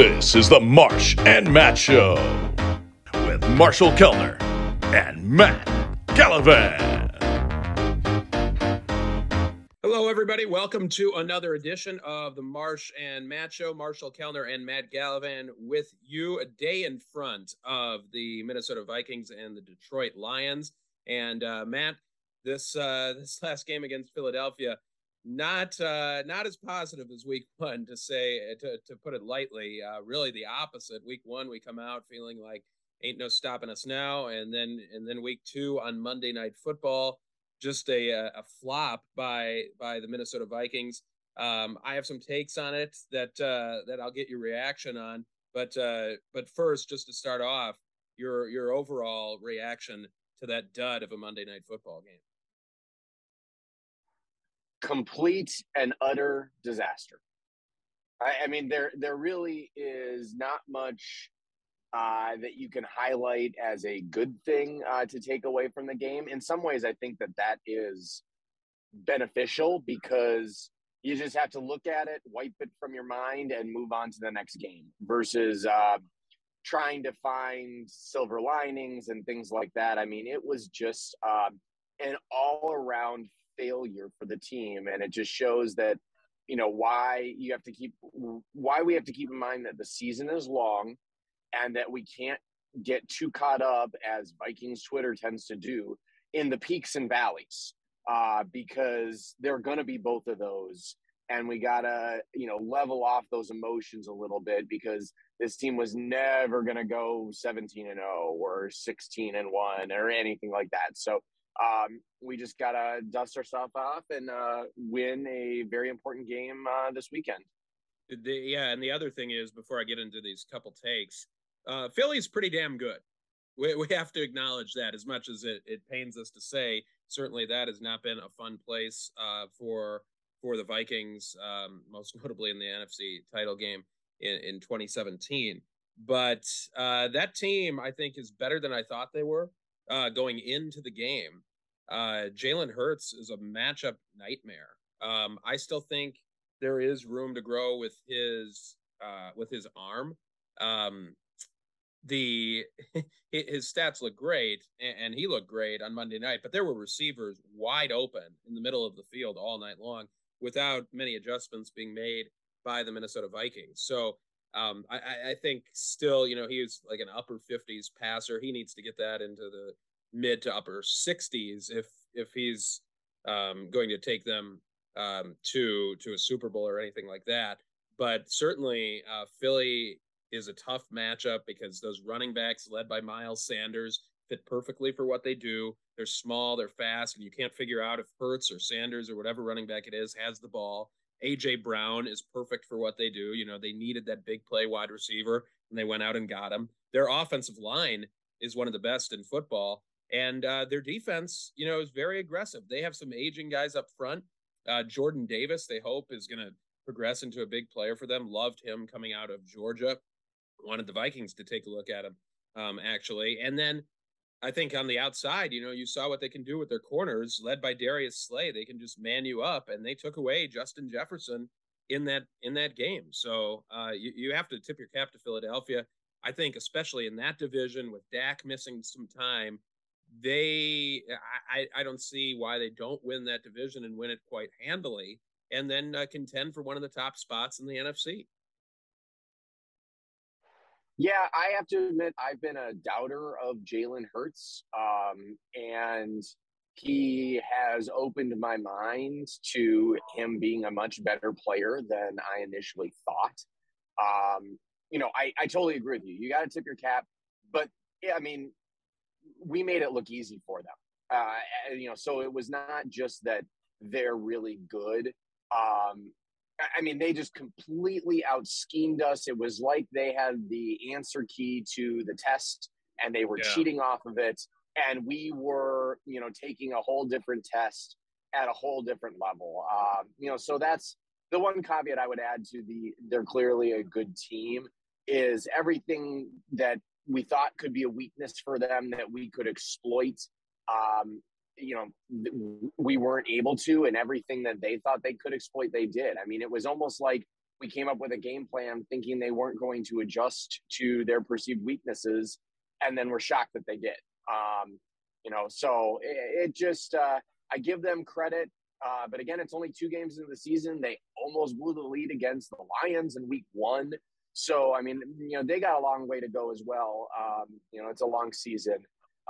This is the Marsh and Matt Show with Marshall Kellner and Matt Gallivan. Hello, everybody. Welcome to another edition of the Marsh and Matt Show. Marshall Kellner and Matt Gallivan with you a day in front of the Minnesota Vikings and the Detroit Lions. And uh, Matt, this uh, this last game against Philadelphia not uh, not as positive as week one to say to, to put it lightly. Uh, really the opposite. Week one, we come out feeling like ain't no stopping us now, and then and then week two on Monday Night Football, just a a flop by by the Minnesota Vikings. Um, I have some takes on it that uh, that I'll get your reaction on, but uh, but first, just to start off, your your overall reaction to that dud of a Monday Night Football game complete and utter disaster. I, I mean, there there really is not much uh, that you can highlight as a good thing uh, to take away from the game. In some ways, I think that that is beneficial because you just have to look at it, wipe it from your mind, and move on to the next game versus uh, trying to find silver linings and things like that. I mean, it was just uh, an all around failure for the team, and it just shows that you know why you have to keep why we have to keep in mind that the season is long, and that we can't get too caught up as Vikings Twitter tends to do in the peaks and valleys, uh, because there are going to be both of those. And we gotta you know level off those emotions a little bit because this team was never gonna go 17 and 0 or 16 and 1 or anything like that. So um, we just gotta dust ourselves off and uh, win a very important game uh, this weekend. The, yeah, and the other thing is, before I get into these couple takes, uh, Philly's pretty damn good. We, we have to acknowledge that, as much as it, it pains us to say. Certainly, that has not been a fun place uh, for for the Vikings, um, most notably in the NFC title game in, in 2017. But uh, that team, I think, is better than I thought they were uh, going into the game. Uh, Jalen Hurts is a matchup nightmare. Um, I still think there is room to grow with his uh, with his arm. Um, the his stats look great, and he looked great on Monday night. But there were receivers wide open in the middle of the field all night long, without many adjustments being made by the Minnesota Vikings. So um, I, I think still, you know, he like an upper 50s passer. He needs to get that into the mid to upper 60s if if he's um, going to take them um, to to a Super Bowl or anything like that. But certainly, uh, Philly is a tough matchup because those running backs, led by Miles Sanders, fit perfectly for what they do. They're small, they're fast, and you can't figure out if Hurts or Sanders or whatever running back it is has the ball. AJ Brown is perfect for what they do. You know, they needed that big play wide receiver and they went out and got him. Their offensive line is one of the best in football. And uh, their defense, you know, is very aggressive. They have some aging guys up front. Uh, Jordan Davis, they hope, is going to progress into a big player for them. Loved him coming out of Georgia. Wanted the Vikings to take a look at him, um, actually. And then I think on the outside, you know, you saw what they can do with their corners, led by Darius Slay. They can just man you up, and they took away Justin Jefferson in that in that game. So uh, you you have to tip your cap to Philadelphia. I think, especially in that division with Dak missing some time, they I I don't see why they don't win that division and win it quite handily, and then uh, contend for one of the top spots in the NFC. Yeah, I have to admit, I've been a doubter of Jalen Hurts, um, and he has opened my mind to him being a much better player than I initially thought. Um, you know, I, I totally agree with you. You got to tip your cap, but yeah, I mean, we made it look easy for them. Uh, you know, so it was not just that they're really good. Um, I mean, they just completely out schemed us. It was like they had the answer key to the test and they were yeah. cheating off of it. And we were, you know, taking a whole different test at a whole different level. Um, you know, so that's the one caveat I would add to the they're clearly a good team is everything that we thought could be a weakness for them that we could exploit. Um, you know we weren't able to and everything that they thought they could exploit they did i mean it was almost like we came up with a game plan thinking they weren't going to adjust to their perceived weaknesses, and then we're shocked that they did. Um, you know, so it, it just uh, I give them credit. Uh, but again, it's only two games into the season. They almost blew the lead against the Lions in week one. So, I mean, you know, they got a long way to go as well. Um, you know, it's a long season.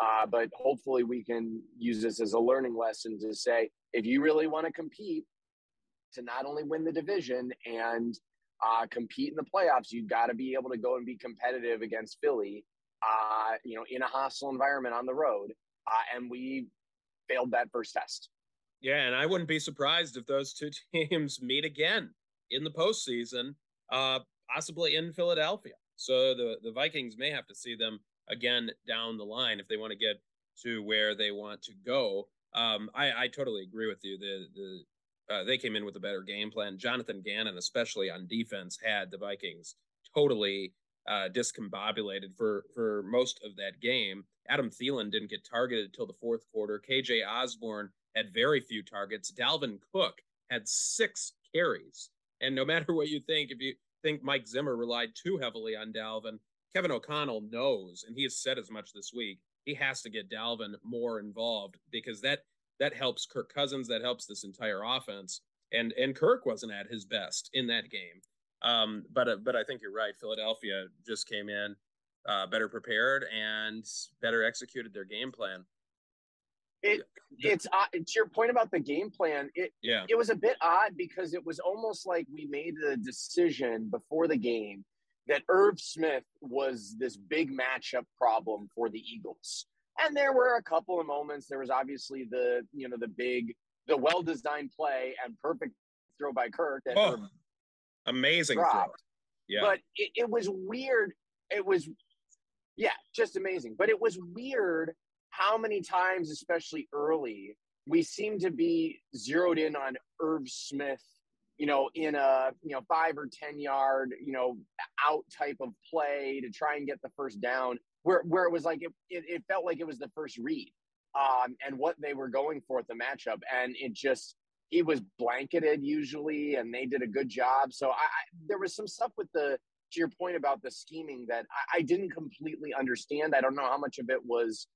Uh, but hopefully we can use this as a learning lesson to say, if you really want to compete to not only win the division and uh, compete in the playoffs, you've got to be able to go and be competitive against Philly, uh, you know, in a hostile environment on the road. Uh, and we failed that first test. Yeah, and I wouldn't be surprised if those two teams meet again in the postseason, uh, possibly in Philadelphia. So the the Vikings may have to see them again down the line if they want to get to where they want to go. Um, I, I totally agree with you. The the uh, they came in with a better game plan. Jonathan Gannon, especially on defense, had the Vikings totally uh, discombobulated for for most of that game. Adam Thielen didn't get targeted until the fourth quarter. KJ Osborn had very few targets. Dalvin Cook had six carries. And no matter what you think, if you think Mike Zimmer relied too heavily on Dalvin, Kevin O'Connell knows, and he has said as much this week, he has to get Dalvin more involved because that that helps Kirk Cousins, that helps this entire offense. And and Kirk wasn't at his best in that game. Um, but uh, but I think you're right. Philadelphia just came in uh, better prepared and better executed their game plan. It it's uh, to your point about the game plan. It yeah, it was a bit odd because it was almost like we made the decision before the game that Irv Smith was this big matchup problem for the Eagles. And there were a couple of moments. There was obviously the you know the big, the well designed play and perfect throw by Kirk that oh, amazing dropped. throw. Yeah, but it, it was weird. It was yeah, just amazing. But it was weird how many times, especially early, we seem to be zeroed in on Irv Smith, you know, in a you know five or ten yard, you know, out type of play to try and get the first down, where where it was like it, it, it felt like it was the first read, um, and what they were going for at the matchup, and it just he was blanketed usually, and they did a good job. So I, I there was some stuff with the to your point about the scheming that I, I didn't completely understand. I don't know how much of it was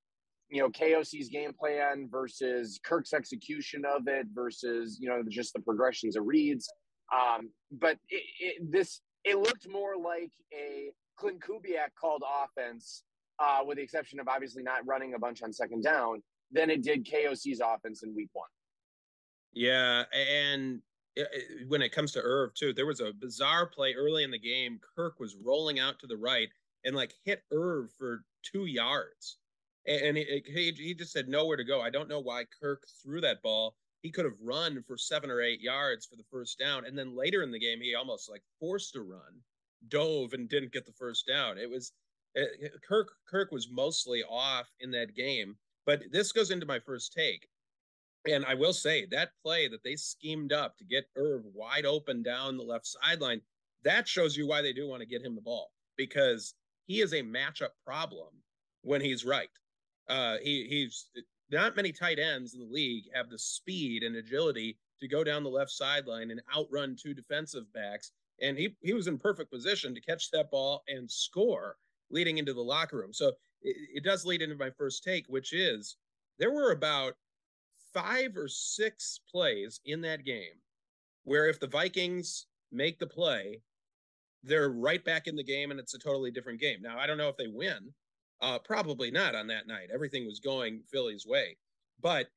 you know KOC's game plan versus Kirk's execution of it versus you know just the progressions of reads. Um, but it, it, this it looked more like a Clint Kubiak called offense, uh, with the exception of obviously not running a bunch on second down, than it did KOC's offense in Week One. Yeah, and when it comes to Irv too, there was a bizarre play early in the game. Kirk was rolling out to the right and like hit Irv for two yards and he, he just had nowhere to go. I don't know why Kirk threw that ball. He could have run for seven or eight yards for the first down, and then later in the game, he almost like forced a run, dove and didn't get the first down. It was it, Kirk. Kirk was mostly off in that game, but this goes into my first take. And I will say that play that they schemed up to get Irv wide open down the left sideline, that shows you why they do want to get him the ball because he is a matchup problem when he's right. Uh, he he's not many tight ends in the league have the speed and agility to go down the left sideline and outrun two defensive backs. And he he was in perfect position to catch that ball and score leading into the locker room. So it, it does lead into my first take, which is there were about five or six plays in that game where if the Vikings make the play, they're right back in the game and it's a totally different game. Now, I don't know if they win, uh, probably not on that night. Everything was going Philly's way, but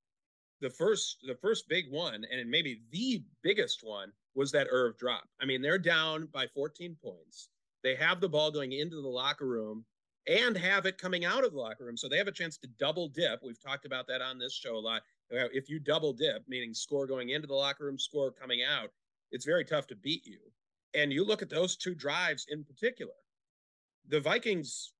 the first the first big one, and maybe the biggest one, was that Irv drop. I mean, they're down by 14 points. They have the ball going into the locker room and have it coming out of the locker room, so they have a chance to double dip. We've talked about that on this show a lot. Uh, if you double dip, meaning score going into the locker room, score coming out, it's very tough to beat you. And you look at those two drives in particular. The Vikings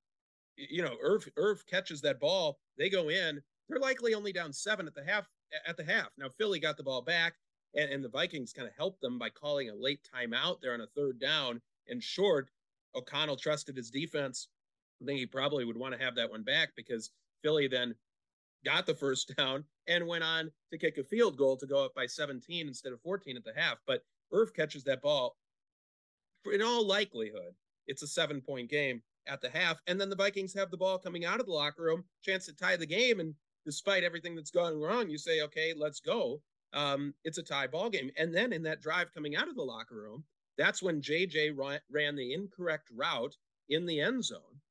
you know, Irv Irv catches that ball, they go in. They're likely only down seven at the half. At the half, now Philly got the ball back, and, and the Vikings kind of helped them by calling a late timeout there on a third down and short. O'Connell trusted his defense. I think he probably would want to have that one back because Philly then got the first down and went on to kick a field goal to go up by 17 instead of 14 at the half. But Irv catches that ball in all likelihood, it's a seven point game at the half. And then the Vikings have the ball coming out of the locker room, chance to tie the game. And despite everything that's gone wrong, you say, okay, let's go. Um, it's a tie ball game. And then in that drive coming out of the locker room, that's when JJ ran the incorrect route in the end zone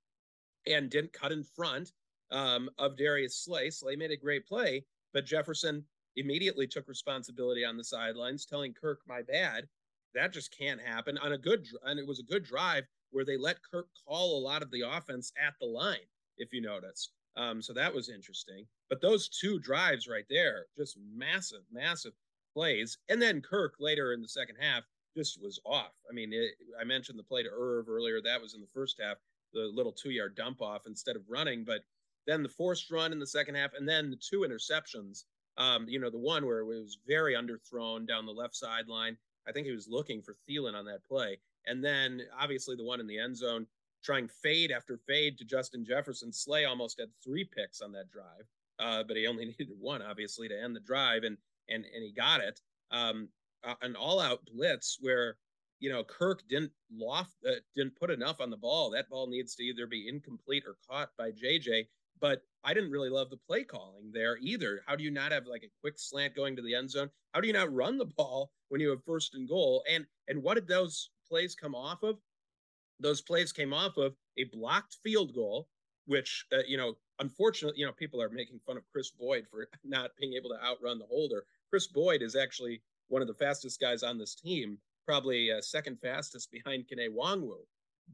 and didn't cut in front um, of Darius Slay. Slay made a great play, but Jefferson immediately took responsibility on the sidelines, telling Kirk, "My bad." That just can't happen on a good and it was a good drive where they let Kirk call a lot of the offense at the line, if you notice. Um, so that was interesting. But those two drives right there, just massive, massive plays. And then Kirk later in the second half just was off. I mean, it, I mentioned the play to Irv earlier. That was in the first half, the little two yard dump off instead of running. But then the forced run in the second half, and then the two interceptions. Um, you know, the one where it was very underthrown down the left sideline. I think he was looking for Thielen on that play. And then obviously the one in the end zone, trying fade after fade to Justin Jefferson. Slay almost had three picks on that drive, uh, but he only needed one, obviously, to end the drive, and and and he got it. Um, an all-out blitz where you know Kirk didn't loft, uh, didn't put enough on the ball. That ball needs to either be incomplete or caught by JJ. But I didn't really love the play calling there either. How do you not have like a quick slant going to the end zone? How do you not run the ball when you have first and goal? And and what did those plays come off of? Those plays came off of a blocked field goal, which uh, you know, unfortunately, you know, people are making fun of Kris Boyd for not being able to outrun the holder. Kris Boyd is actually one of the fastest guys on this team, probably uh, second fastest behind Kene Nwangwu.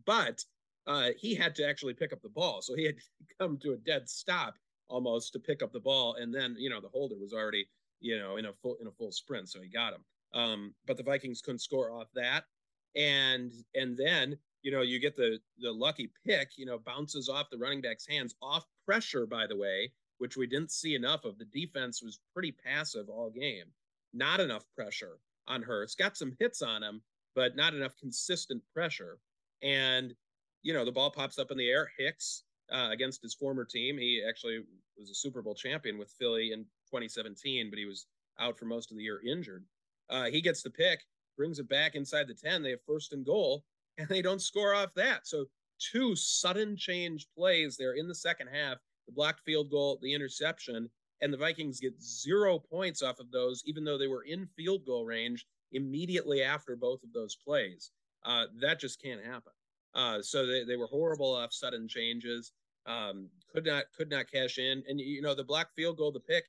But uh, he had to actually pick up the ball, so he had come to a dead stop almost to pick up the ball, and then you know the holder was already you know in a full in a full sprint, so he got him. Um, but the Vikings couldn't score off that and and then you know you get the the lucky pick you know bounces off the running back's hands off pressure by the way which we didn't see enough of. The defense was pretty passive all game. Not enough pressure on Hurts. Got some hits on him but not enough consistent pressure. And you know the ball pops up in the air. Hicks uh, against his former team he actually was a super bowl champion with philly in 2017 but he was out for most of the year injured. Uh, he gets the pick brings it back inside the 10. They have first and goal, and they don't score off that. So, two sudden change plays there in the second half the blocked field goal, the interception, and the Vikings get zero points off of those, even though they were in field goal range immediately after both of those plays. Uh, that just can't happen. Uh, so they, they were horrible off sudden changes. Um, could not could not cash in, and you know the block field goal, the pick,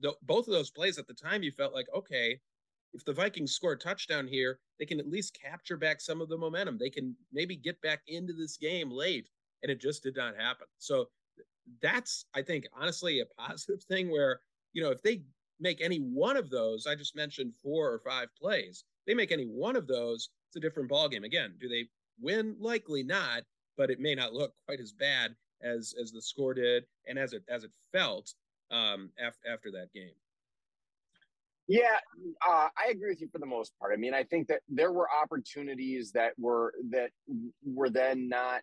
the, both of those plays at the time you felt like okay, if the Vikings score a touchdown here, they can at least capture back some of the momentum. They can maybe get back into this game late, and it just did not happen. So that's, I think, honestly, a positive thing where, you know, if they make any one of those, I just mentioned four or five plays, they make any one of those, it's a different ballgame. Again, do they win? Likely not, but it may not look quite as bad as as the score did and as it as it felt um, after after that game. Yeah, uh, I agree with you for the most part. I mean, I think that there were opportunities that were that were then not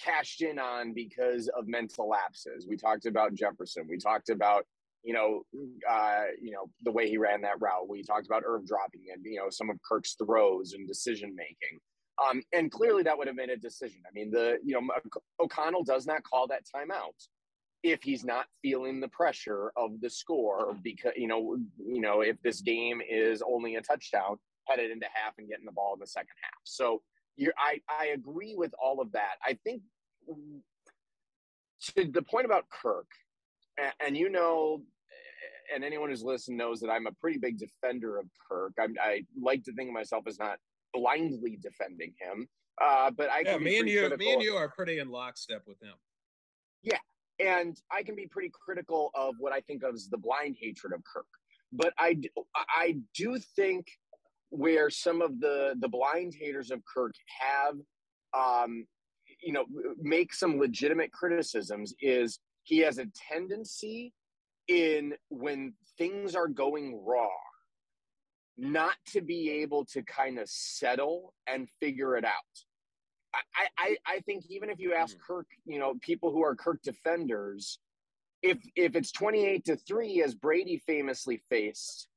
cashed in on because of mental lapses. We talked about Jefferson. We talked about you know uh, you know the way he ran that route. We talked about Irv dropping and You know some of Kirk's throws and decision making. Um, and clearly that would have been a decision. I mean, the you know O'Connell does not call that timeout if he's not feeling the pressure of the score because you know you know if this game is only a touchdown headed into half and getting the ball in the second half so you're i i agree with all of that i think to the point about kirk and, and you know and anyone who's listened knows that i'm a pretty big defender of kirk I, I like to think of myself as not blindly defending him uh, but I yeah, me and you, critical. me and you are pretty in lockstep with him. Yeah, and I can be pretty critical of what I think of as the blind hatred of Kirk. But I, I do think where some of the the blind haters of Kirk have, um, you know, make some legitimate criticisms is he has a tendency in when things are going wrong not to be able to kind of settle and figure it out I, I, I think even if you ask mm. Kirk, you know, people who are Kirk defenders, if if it's 28 to 3 as Brady famously faced,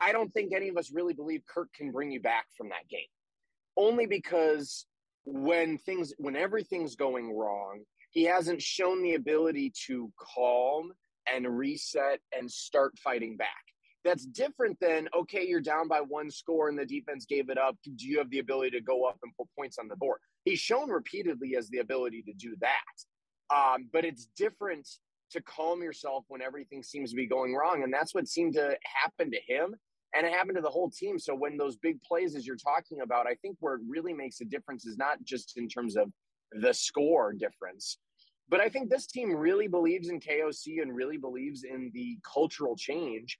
I don't think any of us really believe Kirk can bring you back from that game. only because when things when everything's going wrong, he hasn't shown the ability to calm and reset and start fighting back. That's different than okay, you're down by one score and the defense gave it up. Do you have the ability to go up and put points on the board? He's shown repeatedly as the ability to do that. Um, but it's different to calm yourself when everything seems to be going wrong. And that's what seemed to happen to him. And it happened to the whole team. So when those big plays, as you're talking about, I think where it really makes a difference is not just in terms of the score difference, but I think this team really believes in KOC and really believes in the cultural change.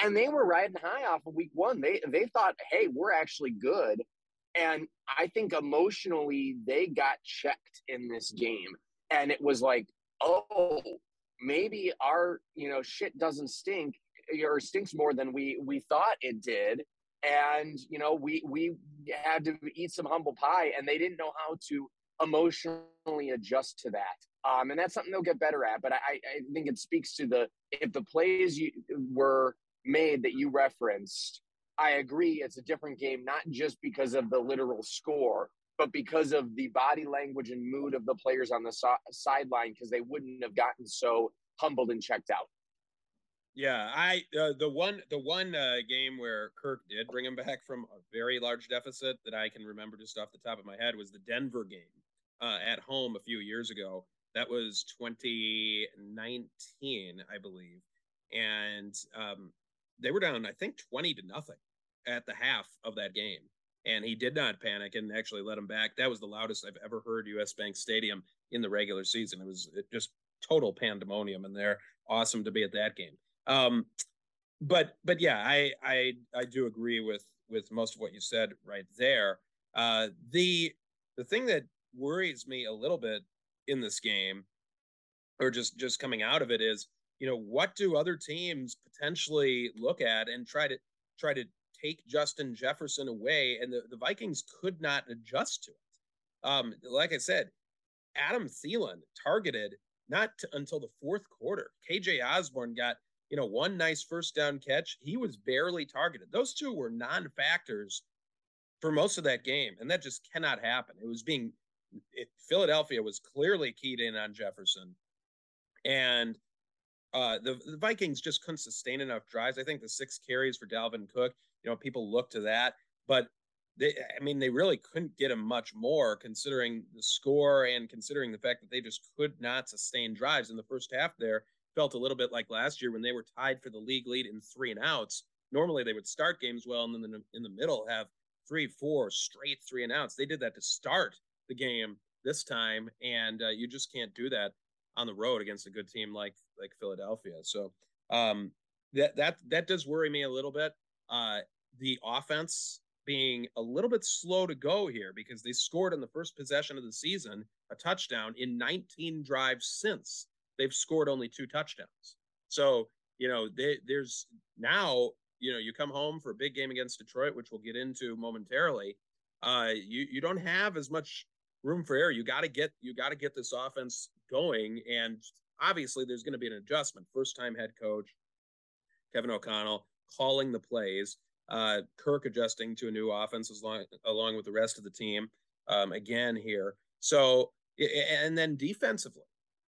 And they were riding high off of week one. They they thought, hey, we're actually good. And I think emotionally they got checked in this game. And it was like, oh, maybe our, you know, shit doesn't stink or stinks more than we we thought it did. And, you know, we we had to eat some humble pie and they didn't know how to emotionally adjust to that. Um, and that's something they'll get better at. But I, I think it speaks to the if the plays you were made that you referenced, I agree it's a different game, not just because of the literal score, but because of the body language and mood of the players on the so- sideline, because they wouldn't have gotten so humbled and checked out. Yeah, I uh, the one the one uh, game where Kirk did bring him back from a very large deficit that I can remember just off the top of my head was the Denver game uh, at home a few years ago. That was 2019, I believe, and um, they were down, I think, 20 to nothing at the half of that game. And he did not panic and actually let him back. That was the loudest I've ever heard US Bank Stadium in the regular season. It was just total pandemonium in there. Awesome to be at that game. Um, but but yeah, I I I do agree with with most of what you said right there. Uh, the the thing that worries me a little bit in this game, or just just coming out of it, is you know what do other teams potentially look at and try to try to take Justin Jefferson away, and the, the Vikings could not adjust to it. Um, like I said, Adam Thielen targeted not until the fourth quarter. KJ Osborn got you know one nice first down catch. He was barely targeted. Those two were non-factors for most of that game, and that just cannot happen. It was being it, Philadelphia was clearly keyed in on Jefferson, and uh, the, the Vikings just couldn't sustain enough drives. I think the six carries for Dalvin Cook, you know, people look to that, but they, I mean, they really couldn't get him much more considering the score and considering the fact that they just could not sustain drives in the first half. There felt a little bit like last year when they were tied for the league lead in three and outs. Normally they would start games well and then in the middle have three, four straight three and outs. They did that to start the game this time, and uh, you just can't do that on the road against a good team like like Philadelphia. So um, that that that does worry me a little bit. Uh, the offense being a little bit slow to go here because they scored in the first possession of the season a touchdown in 19 drives since they've scored only two touchdowns. So you know they, there's now you know you come home for a big game against Detroit, which we'll get into momentarily. Uh, you you don't have as much room for error. You got to get you got to get this offense going, and obviously there's going to be an adjustment. First time head coach Kevin O'Connell calling the plays, uh, Kirk adjusting to a new offense as long, along with the rest of the team um, again here. So and then defensively,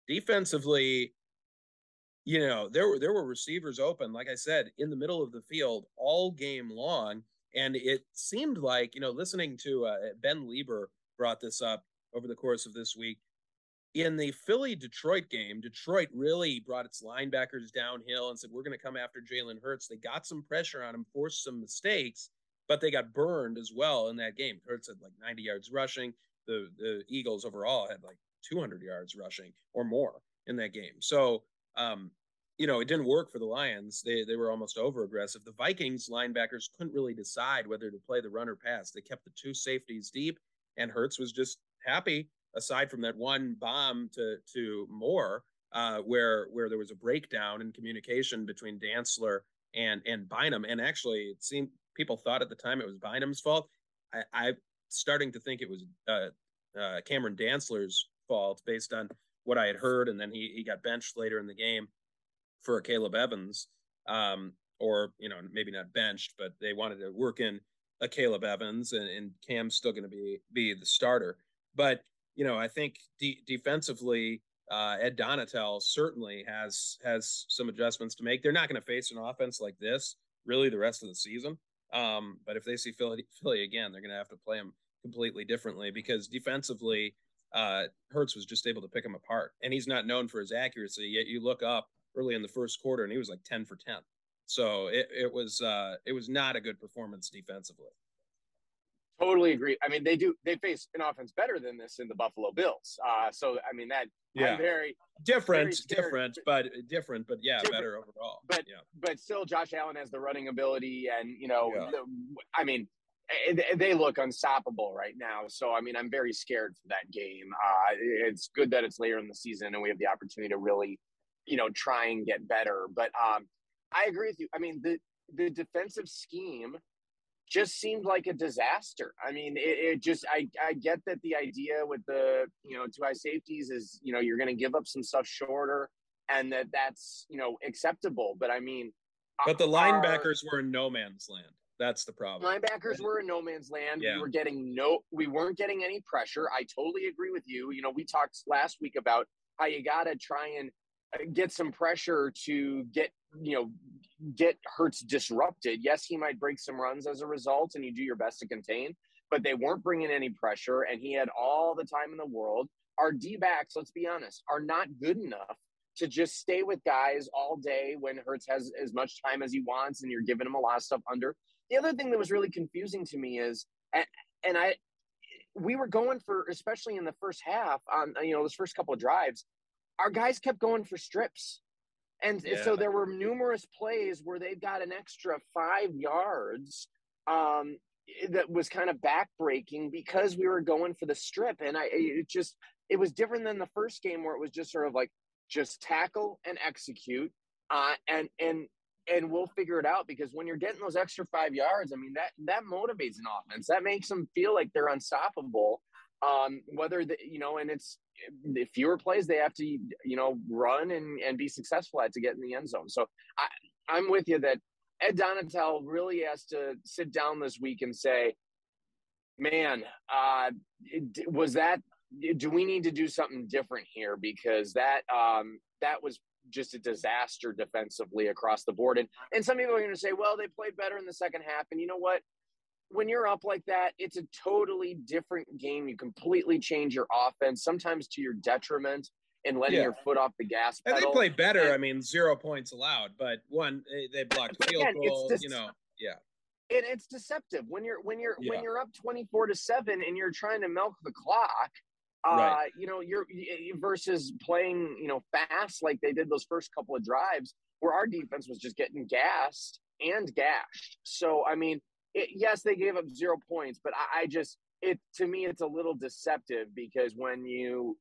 defensively, you know there were there were receivers open, like I said, in the middle of the field all game long. And it seemed like, you know, listening to uh, Ben Leber brought this up over the course of this week. In the Philly Detroit game, Detroit really brought its linebackers downhill and said, We're going to come after Jalen Hurts. They got some pressure on him, forced some mistakes, but they got burned as well in that game. Hurts had like 90 yards rushing. The, the Eagles overall had like 200 yards rushing or more in that game. So, um, you know, it didn't work for the Lions. They they were almost over aggressive. The Vikings linebackers couldn't really decide whether to play the run or pass. They kept the two safeties deep and Hurts was just happy. Aside from that one bomb to to Moore, uh, where where there was a breakdown in communication between Dantzler and and Bynum, and actually it seemed people thought at the time it was Bynum's fault. I, I starting to think it was uh, uh, Cameron Dantzler's fault based on what I had heard, and then he he got benched later in the game for Caleb Evans, um, or you know maybe not benched, but they wanted to work in Akayleb Evans, and, and Cam's still going to be be the starter. But you know, I think de- defensively, uh, Ed Donatell certainly has has some adjustments to make. They're not going to face an offense like this really the rest of the season. Um, but if they see Philly, Philly again, they're going to have to play them completely differently because defensively, uh, Hurts was just able to pick him apart, and he's not known for his accuracy. Yet you look up early in the first quarter, and he was like ten for ten. So it, it was uh, it was not a good performance defensively. Totally agree. I mean, they do they face an offense better than this in the Buffalo Bills. Uh, so I mean that yeah, I'm very different, very different, but different, but yeah, different. better overall. But yeah. but still, Josh Allen has the running ability, and you know, yeah. the, I mean, they look unstoppable right now. So I mean, I'm very scared for that game. Uh, it's good that it's later in the season and we have the opportunity to really, you know, try and get better. But um, I agree with you. I mean, the the defensive scheme just seemed like a disaster. I mean, it, it, just I I get that the idea with the you know two high safeties is you know you're going to give up some stuff shorter, and that that's you know acceptable. But I mean, but the linebackers were in no man's land. That's the problem. Linebackers were in no man's land. Yeah. We were getting no, we weren't getting any pressure. I totally agree with you. You know, we talked last week about how you got to try and uh, get some pressure to get you know get Hurts disrupted. Yes, he might break some runs as a result, and you do your best to contain. But they weren't bringing any pressure, and he had all the time in the world. Our D backs, let's be honest, are not good enough to just stay with guys all day when Hurts has as much time as he wants, and you're giving him a lot of stuff under. The other thing that was really confusing to me is, and, and I, we were going for, especially in the first half, on you know those first couple of drives, our guys kept going for strips. And yeah. so there were numerous plays where they've got an extra five yards um, that was kind of backbreaking because we were going for the strip. And I it just it was different than the first game where it was just sort of like just tackle and execute. Uh, and and and we'll figure it out because when you're getting those extra five yards, I mean that that motivates an offense. That makes them feel like they're unstoppable. Um, whether the, you know, and it's the fewer plays they have to you know run and and be successful at to get in the end zone. So I I'm with you that Ed Donatell really has to sit down this week and say, man, uh, was that do we need to do something different here? Because that um that was just a disaster defensively across the board. And and some people are going to say well they played better in the second half. And you know what when you're up like that, it's a totally different game. You completely change your offense, sometimes to your detriment, and letting yeah. your foot off the gas pedal. And they play better. And, I mean, zero points allowed, but one they blocked field again, goal. you know, yeah. And it's deceptive when you're when you're yeah. when you're up twenty four to seven and you're trying to milk the clock. Uh, right. you know, you're versus playing, you know, fast like they did those first couple of drives where our defense was just getting gassed and gashed. So, I mean, it, yes, they gave up zero points, but I, I just it to me it's a little deceptive because when you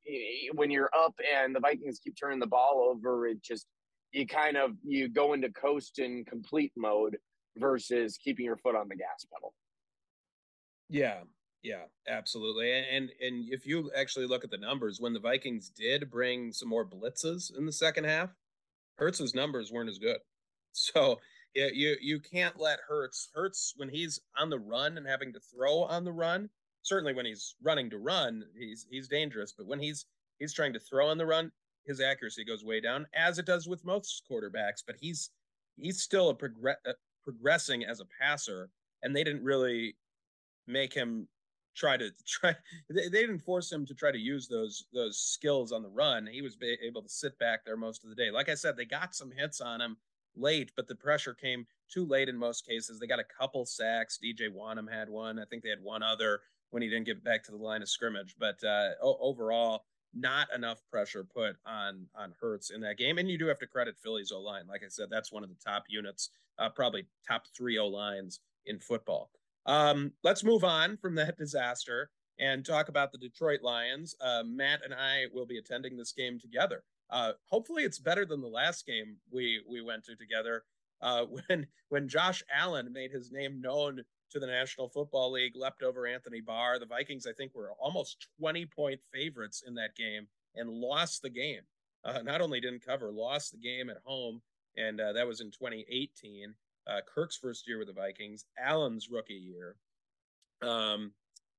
when you're up and the Vikings keep turning the ball over, it just you kind of you go into coast and complete mode versus keeping your foot on the gas pedal. Yeah, yeah, absolutely. And and if you actually look at the numbers, when the Vikings did bring some more blitzes in the second half, Hurts's numbers weren't as good. So yeah, you you can't let Hurts Hurts when he's on the run and having to throw on the run. Certainly, when he's running to run, he's he's dangerous. But when he's he's trying to throw on the run, his accuracy goes way down, as it does with most quarterbacks. But he's he's still a progress uh, progressing as a passer, and they didn't really make him try to try. They, they didn't force him to try to use those those skills on the run. He was able to sit back there most of the day. Like I said, they got some hits on him late, but the pressure came too late in most cases. They got a couple sacks. DJ Wonnum had one. I think they had one other when he didn't get back to the line of scrimmage. But uh, overall, not enough pressure put on on Hurts in that game. And you do have to credit Philly's O line. Like I said, that's one of the top units, uh, probably top three O lines in football. Um, let's move on from that disaster and talk about the Detroit Lions. Uh, Matt and I will be attending this game together. Uh, hopefully, it's better than the last game we we went to together. Uh, when when Josh Allen made his name known to the National Football League, leapt over Anthony Barr. The Vikings, I think, were almost 20 point favorites in that game and lost the game. Uh, not only didn't cover, lost the game at home, and uh, that was in 2018. Uh, Kirk's first year with the Vikings, Allen's rookie year. Um,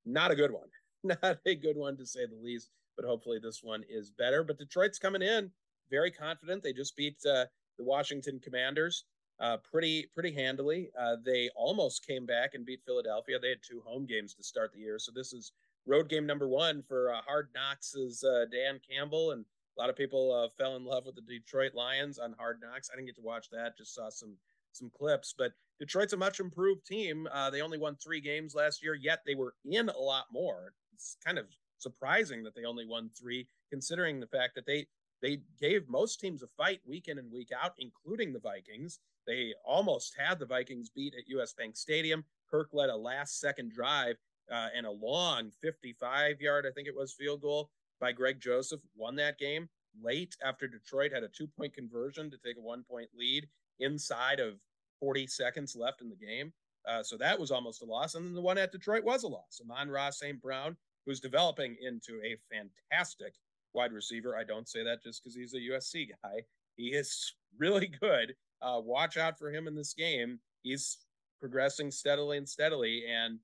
not a good one. Not a good one to say the least. But hopefully this one is better. But Detroit's coming in very confident. They just beat uh, the Washington Commanders uh, pretty pretty handily. Uh, they almost came back and beat Philadelphia. They had two home games to start the year, so this is road game number one for uh, Hard Knocks. Is uh, Dan Campbell and a lot of people uh, fell in love with the Detroit Lions on Hard Knocks. I didn't get to watch that; just saw some some clips. But Detroit's a much improved team. Uh, they only won three games last year, yet they were in a lot more. It's kind of surprising that they only won three, considering the fact that they they gave most teams a fight week in and week out, including the Vikings. They almost had the Vikings beat at US Bank Stadium. Kirk led a last second drive uh, and a long 55 yard, I think it was, field goal by Greg Joseph, won that game late after Detroit had a two point conversion to take a one point lead inside of 40 seconds left in the game. Uh, so that was almost a loss. And then the one at Detroit was a loss. Amon-Ra St. Brown, who's developing into a fantastic wide receiver. I don't say that just because he's a USC guy. He is really good. Uh, watch out for him in this game. He's progressing steadily and steadily. And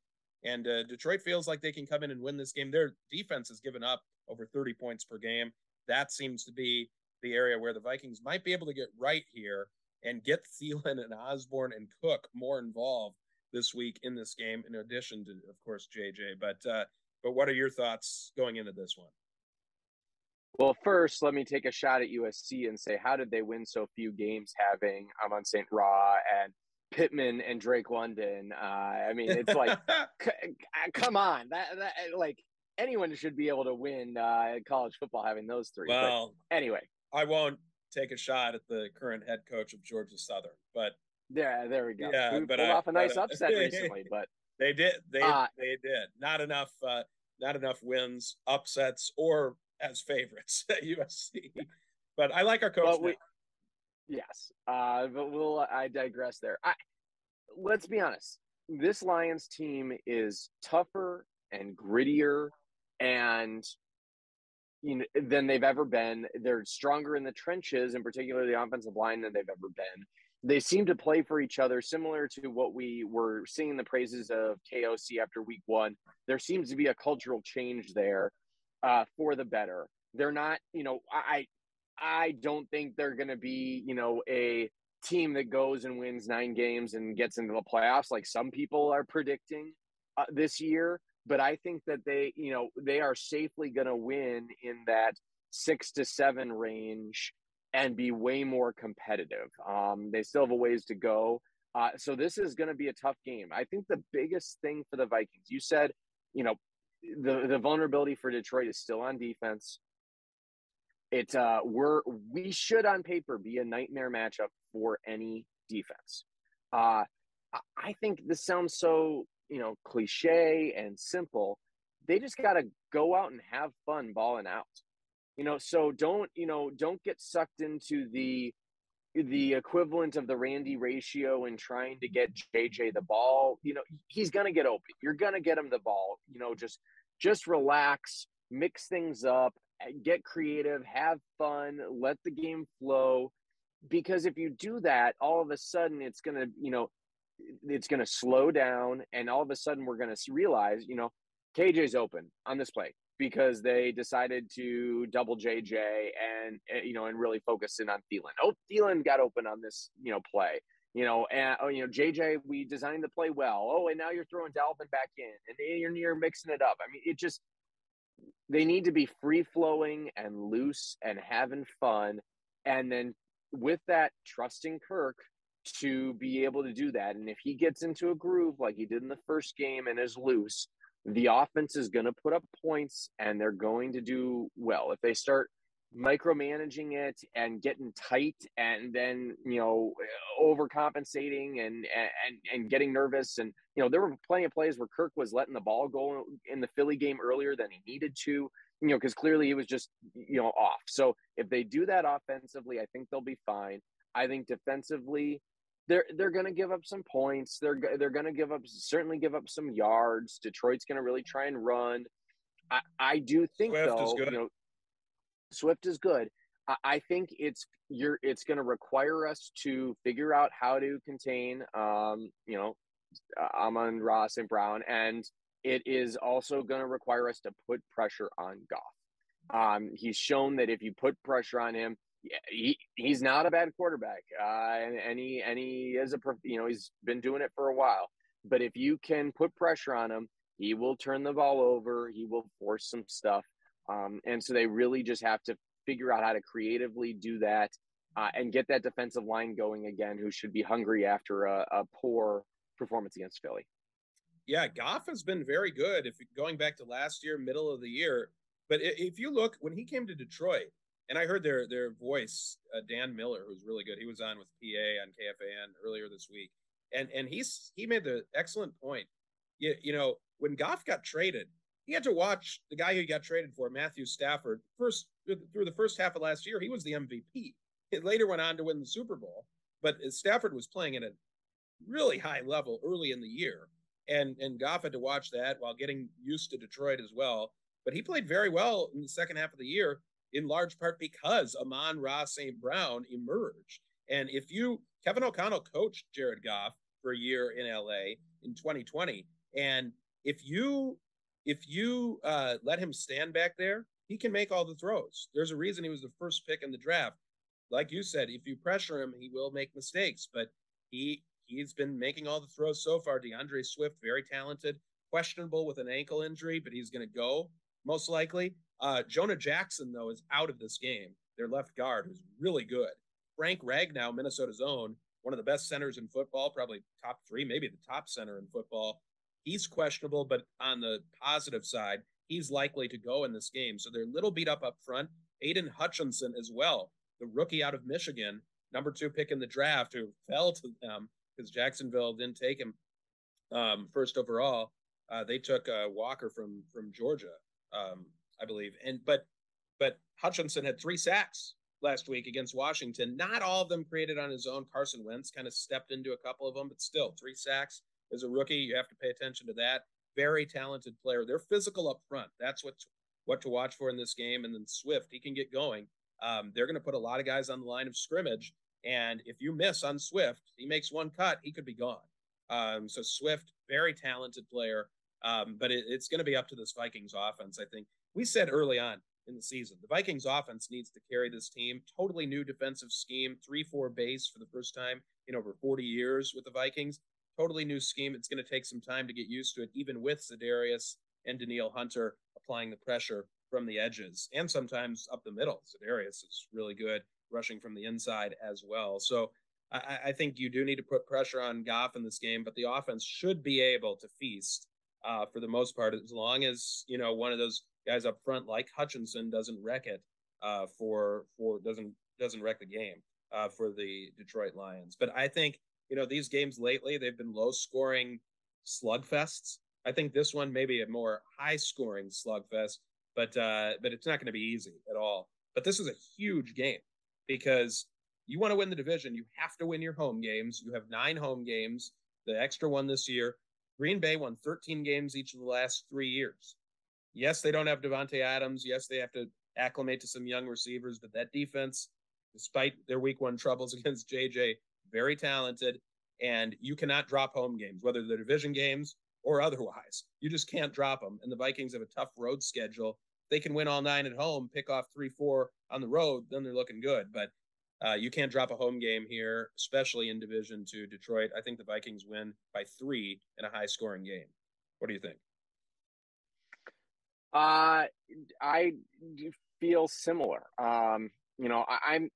and uh, Detroit feels like they can come in and win this game. Their defense has given up over 30 points per game. That seems to be the area where the Vikings might be able to get right here and get Thielen and Osborn and Cook more involved this week in this game, in addition to, of course, JJ. But uh, but what are your thoughts going into this one? Well, first, let me take a shot at USC and say, how did they win so few games having Amon St. Ra and Pittman and Drake London? Uh, I mean, it's like, c- come on, that, that like anyone should be able to win uh, college football having those three. Well, but anyway, I won't take a shot at the current head coach of Georgia Southern, but yeah, there we go. Yeah, we but pulled I, off a nice but, uh, upset recently, but they did, they uh, they did not enough, uh, not enough wins, upsets, or as favorites at USC. But I like our coach. We, yes, uh, but we'll. I digress there. I let's be honest. This Lions team is tougher and grittier and you know, than they've ever been. They're stronger in the trenches, in particular the offensive line, than they've ever been. They seem to play for each other, similar to what we were seeing the praises of KOC after week one. There seems to be a cultural change there uh, for the better. They're not, you know, I I don't think they're going to be, you know, a team that goes and wins nine games and gets into the playoffs like some people are predicting uh, this year but I think that they, you know, they are safely going to win in that six to seven range and be way more competitive. Um, they still have a ways to go. Uh, so this is going to be a tough game. I think the biggest thing for the Vikings, you said, you know, the the vulnerability for Detroit is still on defense. It uh, we're we should on paper be a nightmare matchup for any defense. Uh, I think this sounds so you know, cliche and simple. They just got to go out and have fun balling out. You know, so don't, you know, don't get sucked into the the equivalent of the Randy ratio and trying to get JJ the ball. You know, he's going to get open. You're going to get him the ball. You know, just just relax, mix things up, eh, get creative, have fun, let the game flow because if you do that all of a sudden it's going to you know it's going to slow down and all of a sudden we're going to realize you know kj's open on this play because they decided to double jj and eh, you know and really focus in on Thielen. oh Thielen got open on this you know play you know and oh you know jj we designed the play well oh and now you're throwing dalvin back in and you're, you're mixing it up i mean it just they need to be free flowing and loose and having fun and then with that trusting kirk to be able to do that. And if he gets into a groove like he did in the first game and is loose, the offense is going to put up points and they're going to do well. If they start micromanaging it and getting tight and then you know overcompensating and and and getting nervous and you know there were plenty of plays where Kirk was letting the ball go in the Philly game earlier than he needed to you know because clearly he was just you know off so if they do that offensively I think they'll be fine I think defensively they're they're going to give up some points. They're they're going to give up certainly give up some yards. Detroit's going to really try and run. I, I do think Swift though, you know, Swift is good. I, I think it's you're it's going to require us to figure out how to contain, um, you know, uh, Amon-Ra St. Brown and it is also going to require us to put pressure on Goff. Um, he's shown that if you put pressure on him, he he's not a bad quarterback, uh, and, and he and he is a you know he's been doing it for a while. But if you can put pressure on him, he will turn the ball over. He will force some stuff, um, and so they really just have to figure out how to creatively do that uh, and get that defensive line going again, who should be hungry after a, a poor performance against Philly. Yeah, Goff has been very good. If going back to last year, middle of the year, but if you look when he came to Detroit, and I heard their their voice, uh, Dan Miller, who's really good. He was on with PA on KFAN earlier this week, and and he's he made the excellent point. You, you know when Goff got traded, he had to watch the guy who got traded for, Matthew Stafford, first through the first half of last year. He was the MVP. It later went on to win the Super Bowl, but Stafford was playing at a really high level early in the year, and and Goff had to watch that while getting used to Detroit as well. But he played very well in the second half of the year, in large part because Amon-Ra St. Brown emerged. And if you, Kevin O'Connell coached Jared Goff for a year in LA in 2020. And if you, if you uh, let him stand back there, he can make all the throws. There's a reason he was the first pick in the draft. Like you said, if you pressure him, he will make mistakes, but he he's been making all the throws so far. DeAndre Swift, very talented, questionable with an ankle injury, but he's going to go most likely. Uh, Jonah Jackson, though, is out of this game. Their left guard, who's really good. Frank Ragnow, Minnesota's own, one of the best centers in football, probably top three, maybe the top center in football. He's questionable, but on the positive side, he's likely to go in this game. So they're a little beat up up front. Aidan Hutchinson as well, the rookie out of Michigan, number two pick in the draft, who fell to them because Jacksonville didn't take him um, first overall. Uh, they took uh, Walker from from Georgia, um, I believe. And but but Hutchinson had three sacks last week against Washington. Not all of them created on his own. Carson Wentz kind of stepped into a couple of them, but still three sacks as a rookie. You have to pay attention to that. Very talented player. They're physical up front. That's what what to watch for in this game. And then Swift, he can get going. Um, they're going to put a lot of guys on the line of scrimmage. And if you miss on Swift, he makes one cut, he could be gone. Um, so Swift, very talented player. Um, but it, it's going to be up to this Vikings offense. I think we said early on in the season the Vikings offense needs to carry this team. Totally new defensive scheme, three-four base for the first time in over 40 years with the Vikings. Totally new scheme. It's going to take some time to get used to it, even with Za'Darius and Danielle Hunter applying the pressure from the edges and sometimes up the middle. Za'Darius is really good rushing from the inside as well. So I, I, think you do need to put pressure on Goff in this game, but the offense should be able to feast uh, for the most part, as long as you know one of those guys up front like Hutchinson doesn't wreck it uh, for for doesn't doesn't wreck the game uh, for the Detroit Lions. But I think you know these games lately they've been low scoring slugfests. I think this one may be a more high scoring slugfest, but uh, but it's not going to be easy at all. But this is a huge game because you want to win the division, you have to win your home games. You have nine home games, the extra one this year. Green Bay won 13 games each of the last three years. Yes, they don't have Davante Adams. Yes, they have to acclimate to some young receivers, but that defense, despite their week one troubles against JJ, very talented. And you cannot drop home games, whether they're division games or otherwise. You just can't drop them. And the Vikings have a tough road schedule. They can win all nine at home, pick off three, four on the road, then they're looking good. But uh, you can't drop a home game here, especially in Division Two. Detroit. I think the Vikings win by three in a high scoring game. What do you think? Uh, I feel similar. Um, you know, I, am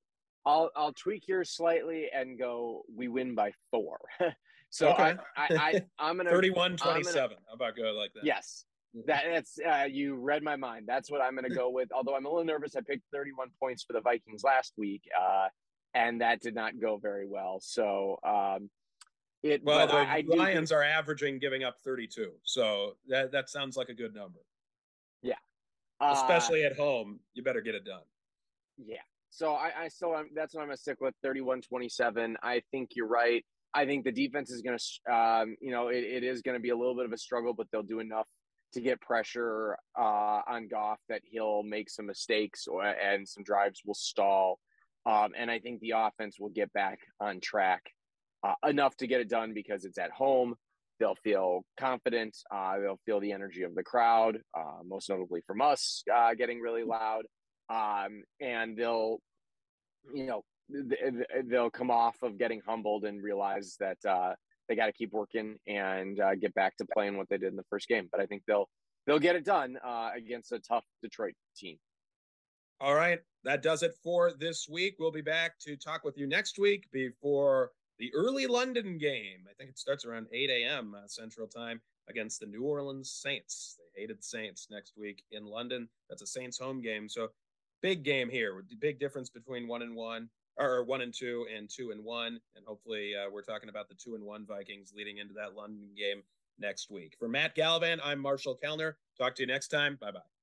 I'll I'll tweak here slightly and go. We win by four. so okay. I, I, I am gonna 31 27. How about go like that? Yes. That, that's uh, you read my mind. That's what I'm going to go with. Although I'm a little nervous, I picked 31 points for the Vikings last week, uh, and that did not go very well. So um, it. Well, the I, I Lions think, are averaging giving up 32, so that that sounds like a good number. Yeah, uh, especially at home, you better get it done. Yeah. So I, I still I'm, that's what I'm going to stick with 31-27. I think you're right. I think the defense is going to, um, you know, it, it is going to be a little bit of a struggle, but they'll do enough to get pressure uh, on Goff that he'll make some mistakes or, and some drives will stall. Um, and I think the offense will get back on track uh, enough to get it done because it's at home they'll feel confident. Uh, they'll feel the energy of the crowd, uh, most notably from us uh, getting really loud. Um, and they'll, you know, they'll come off of getting humbled and realize that uh, they got to keep working and uh, get back to playing what they did in the first game. But I think they'll they'll get it done uh, against a tough Detroit team. All right, that does it for this week. We'll be back to talk with you next week before the early London game. I think it starts around 8 a.m. Uh, Central Time against the New Orleans Saints. They hated Saints next week in London. That's a Saints home game. So big game here. Big difference between one and one or one and two and two and one. And hopefully uh, we're talking about the two and one Vikings leading into that London game next week. For Matt Gallivan, I'm Marshall Kellner. Talk to you next time. Bye bye.